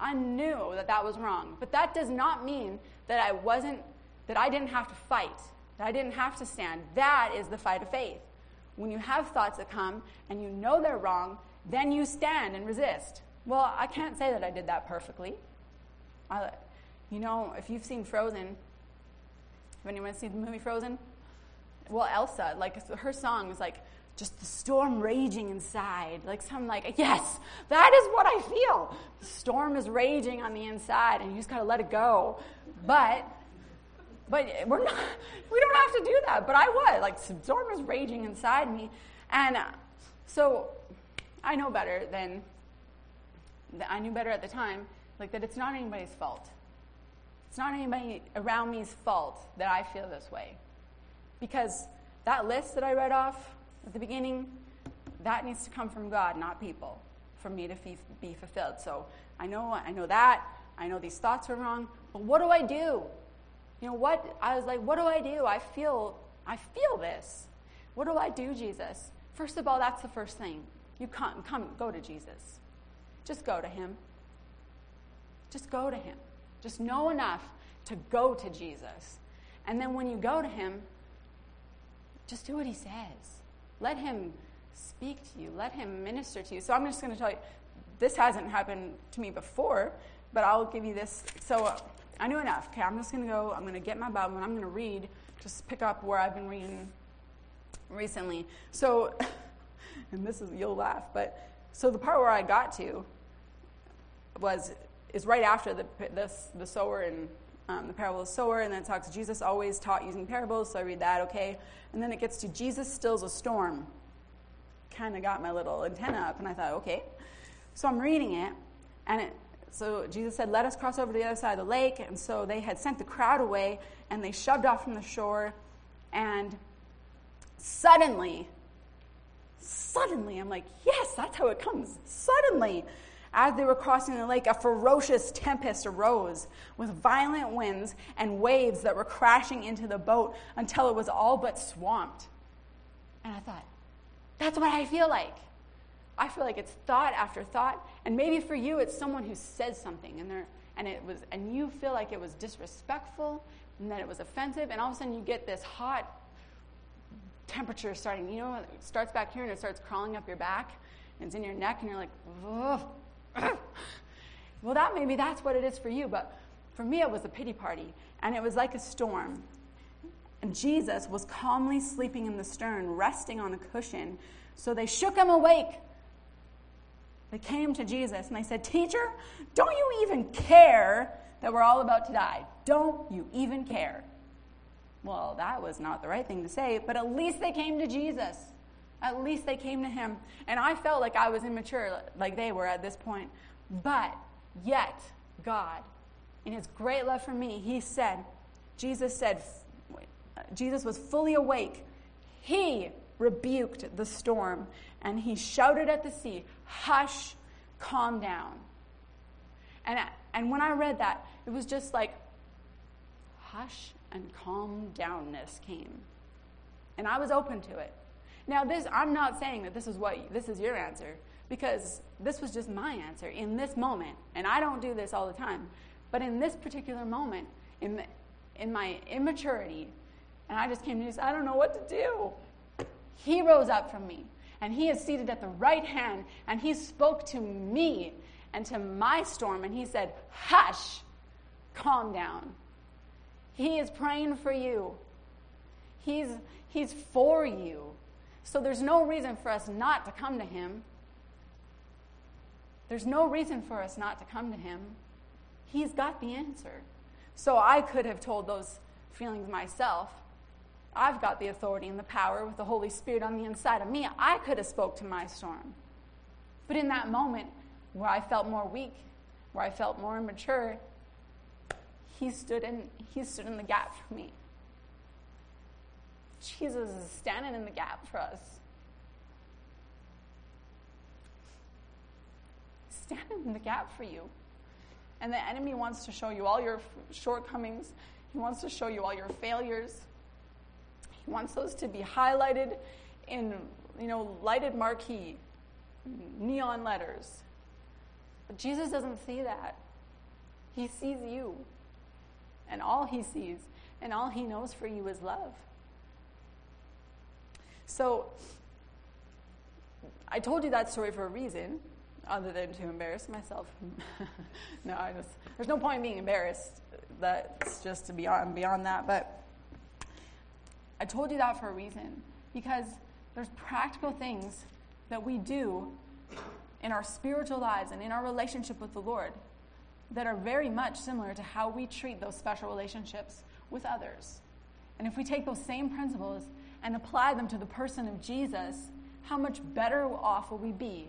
I knew that that was wrong. But that does not mean that I wasn't, that I didn't have to fight that I didn't have to stand. That is the fight of faith. When you have thoughts that come and you know they're wrong, then you stand and resist. Well, I can't say that I did that perfectly. I, you know, if you've seen Frozen, if anyone seen the movie Frozen? Well, Elsa, like her song was like just the storm raging inside. Like some like, yes, that is what I feel. The storm is raging on the inside, and you just gotta let it go. But but we're not, we don't have to do that. But I was. Like, storm was raging inside me. And uh, so I know better than, I knew better at the time, like that it's not anybody's fault. It's not anybody around me's fault that I feel this way. Because that list that I read off at the beginning, that needs to come from God, not people, for me to be fulfilled. So I know, I know that. I know these thoughts are wrong. But what do I do? You know what i was like what do i do i feel i feel this What do I do, Jesus? First of all, that's the first thing. You come, come, go to Jesus. Just go to him. Just go to him. Just know enough to go to Jesus. And then when you go to him, just do what he says. Let him speak to you, let him minister to you. So I'm just going to tell you this hasn't happened to me before, but I'll give you this. So I knew enough. Okay, I'm just going to go, I'm going to get my Bible, and I'm going to read, just pick up where I've been reading recently. So, and this is, you'll laugh, but so the part where I got to was, is right after the, this, the sower and um, the parable of the sower, and then it talks, Jesus always taught using parables, so I read that, okay. And then it gets to Jesus stills a storm. Kind of got my little antenna up, and I thought, okay. So I'm reading it, and it, so Jesus said, Let us cross over to the other side of the lake. And so they had sent the crowd away, and they shoved off from the shore. And suddenly, suddenly, I'm like, Yes, that's how it comes. Suddenly, as they were crossing the lake, a ferocious tempest arose with violent winds and waves that were crashing into the boat until it was all but swamped. And I thought, that's what I feel like. I feel like it's thought after thought, and maybe for you it's someone who says something and they and it was and you feel like it was disrespectful and that it was offensive, and all of a sudden you get this hot temperature starting. You know, it starts back here and it starts crawling up your back, and it's in your neck, and you're like, well, that maybe that's what it is for you, but for me it was a pity party, and it was like a storm. And Jesus was calmly sleeping in the stern, resting on a cushion. So they shook him awake they came to Jesus and they said, Teacher, don't you even care that we're all about to die? Don't you even care? Well, that was not the right thing to say, but at least they came to Jesus. At least they came to him. And I felt like I was immature, like they were at this point. But yet, God, in his great love for me, he said, Jesus said, Jesus was fully awake. He rebuked the storm and he shouted at the sea, Hush, calm down. And, and when I read that, it was just like, hush and calm downness came. And I was open to it. Now, this, I'm not saying that this is what this is your answer, because this was just my answer in this moment. And I don't do this all the time. But in this particular moment, in, the, in my immaturity, and I just came to Jesus, I don't know what to do. He rose up from me and he is seated at the right hand, and he spoke to me and to my storm, and he said, Hush, calm down. He is praying for you, he's, he's for you. So there's no reason for us not to come to him. There's no reason for us not to come to him. He's got the answer. So I could have told those feelings myself, I've got the authority and the power with the Holy Spirit on the inside of me. I could have spoke to my storm. But in that moment where I felt more weak, where I felt more immature, he stood in, he stood in the gap for me. Jesus is standing in the gap for us. Standing in the gap for you. And the enemy wants to show you all your shortcomings. He wants to show you all your failures. Wants those to be highlighted in, you know, lighted marquee, neon letters. But Jesus doesn't see that. He sees you. And all he sees and all he knows for you is love. So, I told you that story for a reason, other than to embarrass myself. no, I just, there's no point in being embarrassed. That's just to be on beyond that. But I told you that for a reason because there's practical things that we do in our spiritual lives and in our relationship with the Lord that are very much similar to how we treat those special relationships with others. And if we take those same principles and apply them to the person of Jesus, how much better off will we be?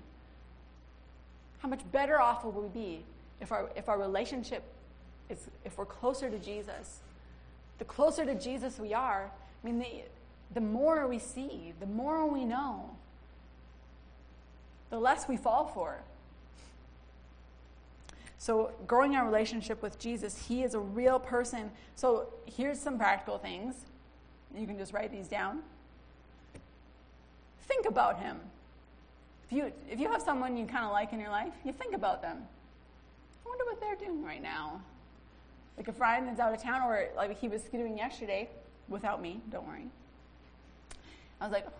How much better off will we be if our, if our relationship is, if we're closer to Jesus? The closer to Jesus we are, I mean, the, the more we see, the more we know, the less we fall for. So, growing our relationship with Jesus, He is a real person. So, here's some practical things. You can just write these down. think about him. If you, if you have someone you kind of like in your life, you think about them. I wonder what they're doing right now. Like if Ryan is out of town, or like he was doing yesterday without me, don't worry. I was like, well,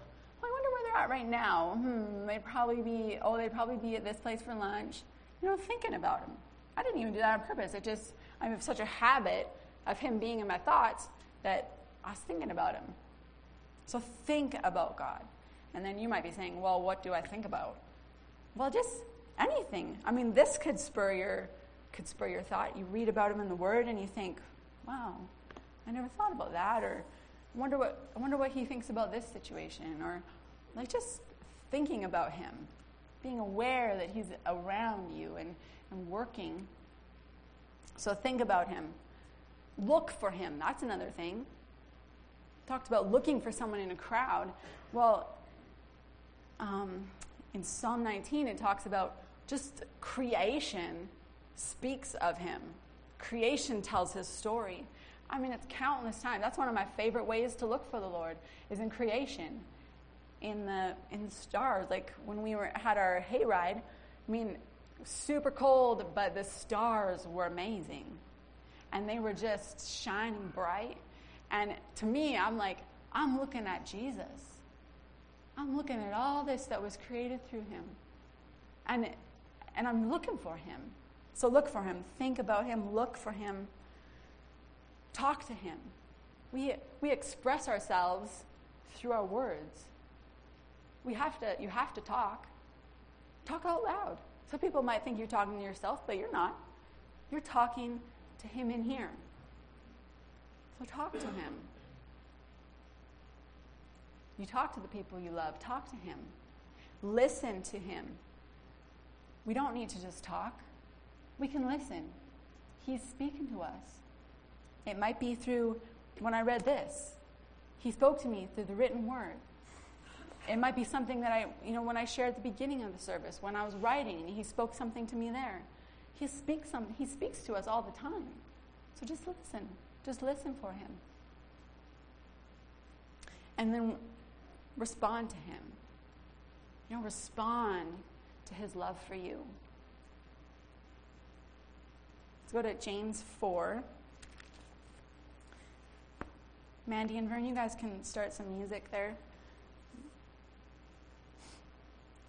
I wonder where they're at right now. Hmm, they'd probably be, oh, they'd probably be at this place for lunch. You know, thinking about him. I didn't even do that on purpose. It just, I have such a habit of him being in my thoughts that I was thinking about him. So think about God. And then you might be saying, well, what do I think about? Well, just anything. I mean, this could spur your could spur your thought. You read about him in the Word and you think, wow, I never thought about that, or I wonder what I wonder what he thinks about this situation, or like just thinking about him, being aware that he's around you and, and working. So think about him. Look for him. That's another thing. Talked about looking for someone in a crowd. Well, um, in Psalm 19, it talks about just creation speaks of him. Creation tells his story. I mean, it's countless times. That's one of my favorite ways to look for the Lord is in creation, in the in the stars. Like when we were had our hayride, I mean, super cold, but the stars were amazing, and they were just shining bright. And to me, I'm like, I'm looking at Jesus. I'm looking at all this that was created through him. And, and I'm looking for him. So look for him. Think about him. Look for him. Talk to him. We, we express ourselves through our words. We have to, you have to talk. Talk out loud. Some people might think you're talking to yourself, but you're not. You're talking to him in here. So talk to him. You talk to the people you love, talk to him. Listen to him. We don't need to just talk, we can listen. He's speaking to us. It might be through when I read this, he spoke to me through the written word. It might be something that I, you know, when I shared at the beginning of the service, when I was writing, he spoke something to me there. He speaks, some, he speaks to us all the time. So just listen. Just listen for him. And then respond to him. You know, respond to his love for you. Let's go to James 4. Mandy and Vern, you guys can start some music there.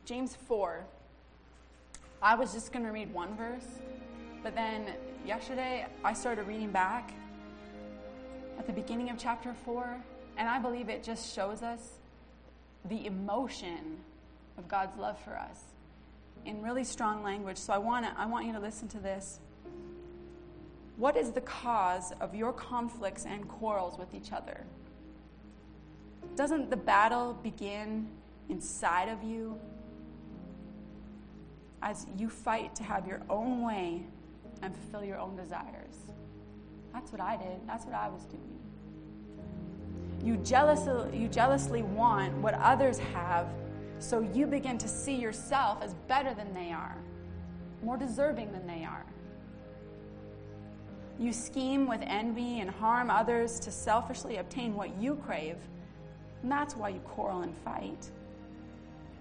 James 4. I was just going to read one verse, but then yesterday I started reading back at the beginning of chapter 4, and I believe it just shows us the emotion of God's love for us in really strong language. So I want I want you to listen to this. What is the cause of your conflicts and quarrels with each other? Doesn't the battle begin inside of you as you fight to have your own way and fulfill your own desires? That's what I did. That's what I was doing. You jealously, you jealously want what others have, so you begin to see yourself as better than they are, more deserving than they are. You scheme with envy and harm others to selfishly obtain what you crave, and that's why you quarrel and fight.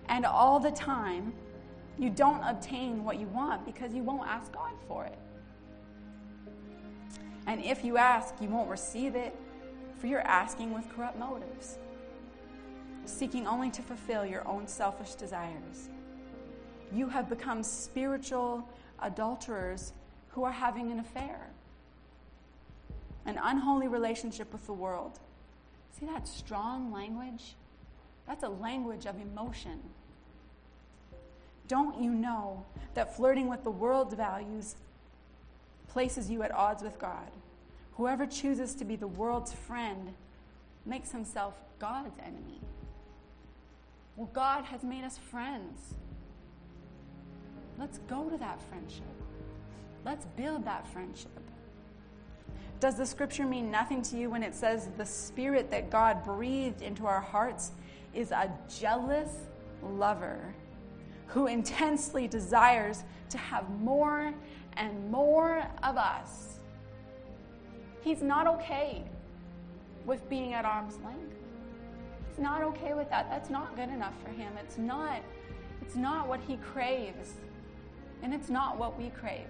And all the time, you don't obtain what you want because you won't ask God for it. And if you ask, you won't receive it for you're asking with corrupt motives, seeking only to fulfill your own selfish desires. You have become spiritual adulterers who are having an affair, an unholy relationship with the world. See that strong language? That's a language of emotion. Don't you know that flirting with the world's values places you at odds with God? Whoever chooses to be the world's friend makes himself God's enemy. Well, God has made us friends. Let's go to that friendship. Let's build that friendship. Does the scripture mean nothing to you when it says the spirit that God breathed into our hearts is a jealous lover who intensely desires to have more and more of us? He's not okay with being at arm's length. He's not okay with that. That's not good enough for him. It's not it's not what he craves. And it's not what we crave.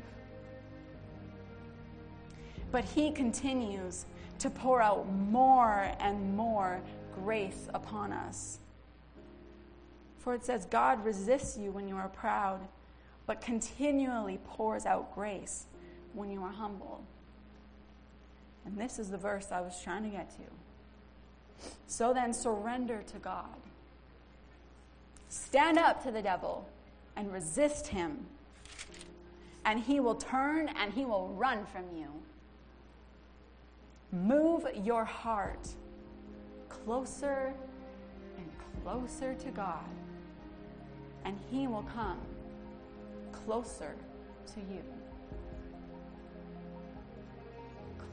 But he continues to pour out more and more grace upon us. For it says, God resists you when you are proud, but continually pours out grace when you are humble. And this is the verse I was trying to get to. So then, surrender to God. Stand up to the devil and resist him, and he will turn and he will run from you. Move your heart closer and closer to God, and he will come closer to you.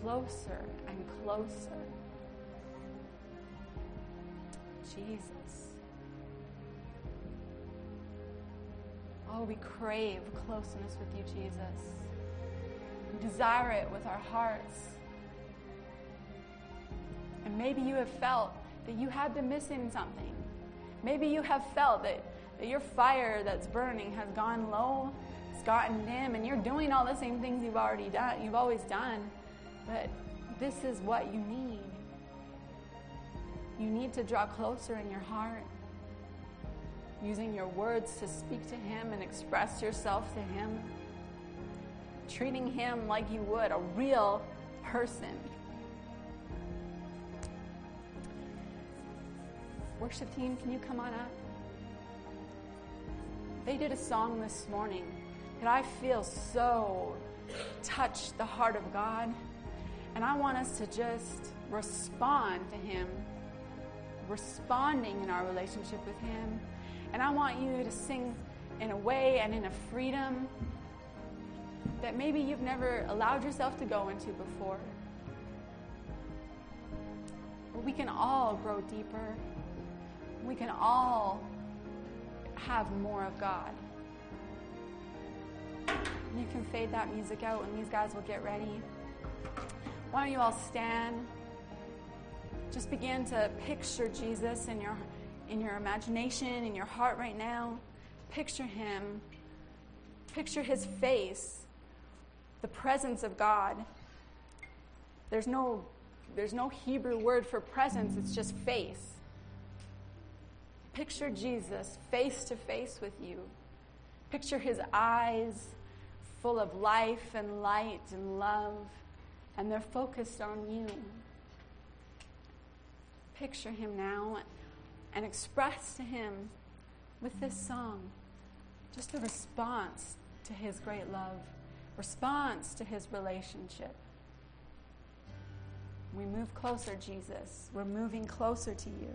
Closer and closer. Jesus. Oh, we crave closeness with you, Jesus. We desire it with our hearts. And maybe you have felt that you have been missing something. Maybe you have felt that, that your fire that's burning has gone low, it's gotten dim, and you're doing all the same things you've already done, you've always done. But this is what you need. You need to draw closer in your heart using your words to speak to Him and express yourself to Him, treating Him like you would a real person. Worship team, can you come on up? They did a song this morning that I feel so touched the heart of God. And I want us to just respond to Him, responding in our relationship with Him and I want you to sing in a way and in a freedom that maybe you've never allowed yourself to go into before. But we can all grow deeper. We can all have more of God. You can fade that music out and these guys will get ready. Why don't you all stand? Just begin to picture Jesus in your in your imagination, in your heart right now. Picture him. Picture his face, the presence of God. There's no, there's no Hebrew word for presence, it's just face. Picture Jesus face to face with you. Picture his eyes full of life and light and love, and they're focused on you. Picture him now and express to Him with this song just a response to His great love, response to His relationship. We move closer, Jesus. We're moving closer to you.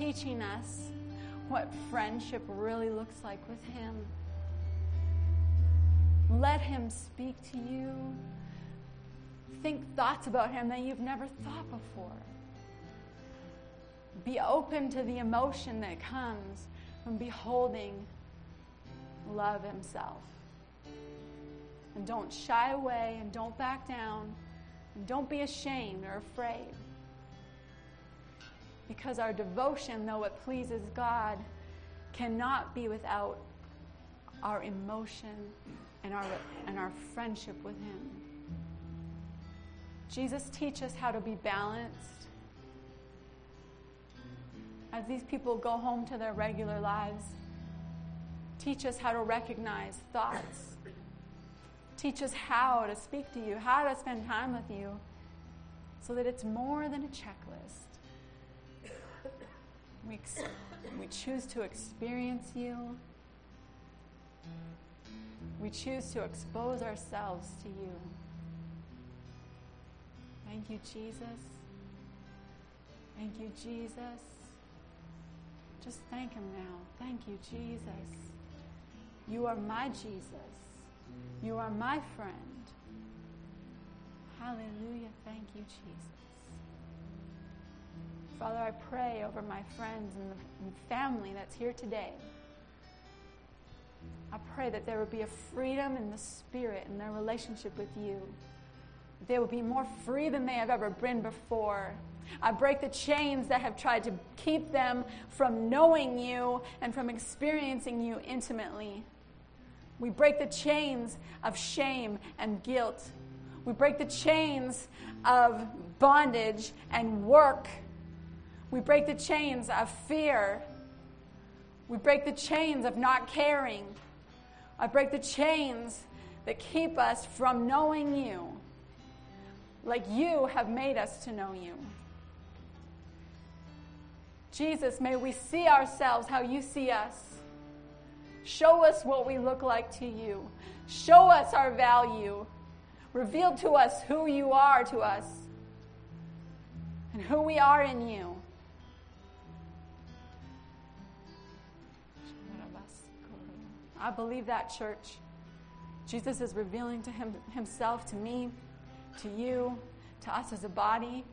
teaching us what friendship really looks like with Him. Let Him speak to you. Think thoughts about Him that you've never thought before. Be open to the emotion that comes from beholding love Himself. And don't shy away and don't back down and don't be ashamed or afraid because our devotion, though it pleases God, cannot be without our emotion and our, and our friendship with Him. Jesus, teach us how to be balanced. As these people go home to their regular lives, teach us how to recognize thoughts. Teach us how to speak to you, how to spend time with you, so that it's more than a checklist. We, ex- we choose to experience you. We choose to expose ourselves to you. Thank you, Jesus. Thank you, Jesus. Just thank Him now. Thank you, Jesus. You are my Jesus. You are my friend. Hallelujah. Thank you, Jesus. Father, I pray over my friends and the family that's here today. I pray that there would be a freedom in the spirit in their relationship with you. They will be more free than they have ever been before. I break the chains that have tried to keep them from knowing you and from experiencing you intimately. We break the chains of shame and guilt. We break the chains of bondage and work. We break the chains of fear. We break the chains of not caring. I break the chains that keep us from knowing you like you have made us to know you. Jesus, may we see ourselves how you see us. Show us what we look like to you. Show us our value. Reveal to us who you are to us and who we are in you. I believe that, church. Jesus is revealing to him, himself, to me, to you, to us as a body.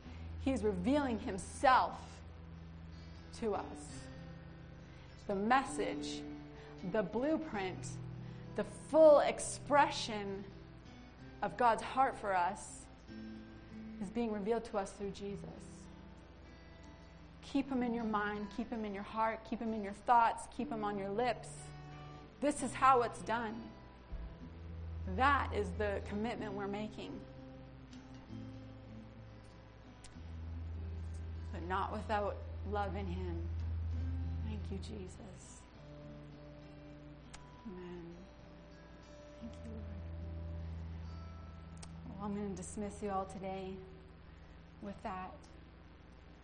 He's revealing himself to us. The message, the blueprint, the full expression of God's heart for us is being revealed to us through Jesus. Keep him in your mind, keep him in your heart, keep him in your thoughts, keep him on your lips. This is how it's done. That is the commitment we're making. But not without love in Him. Thank you, Jesus. Amen. Thank you, Lord. Well, I'm going to dismiss you all today with that.